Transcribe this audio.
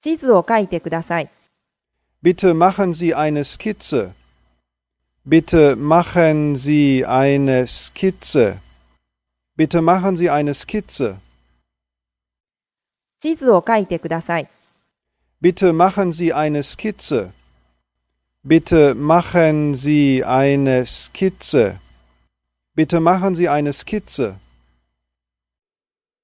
地図を書いてください。Bitte machen Sie eine Skizze. Bitte machen Sie eine Skizze. Bitte machen Sie eine Skizze. 地図を書いてください。Bitte machen Sie eine Skizze. Bitte machen Sie eine Skizze. Bitte machen Sie eine Skizze.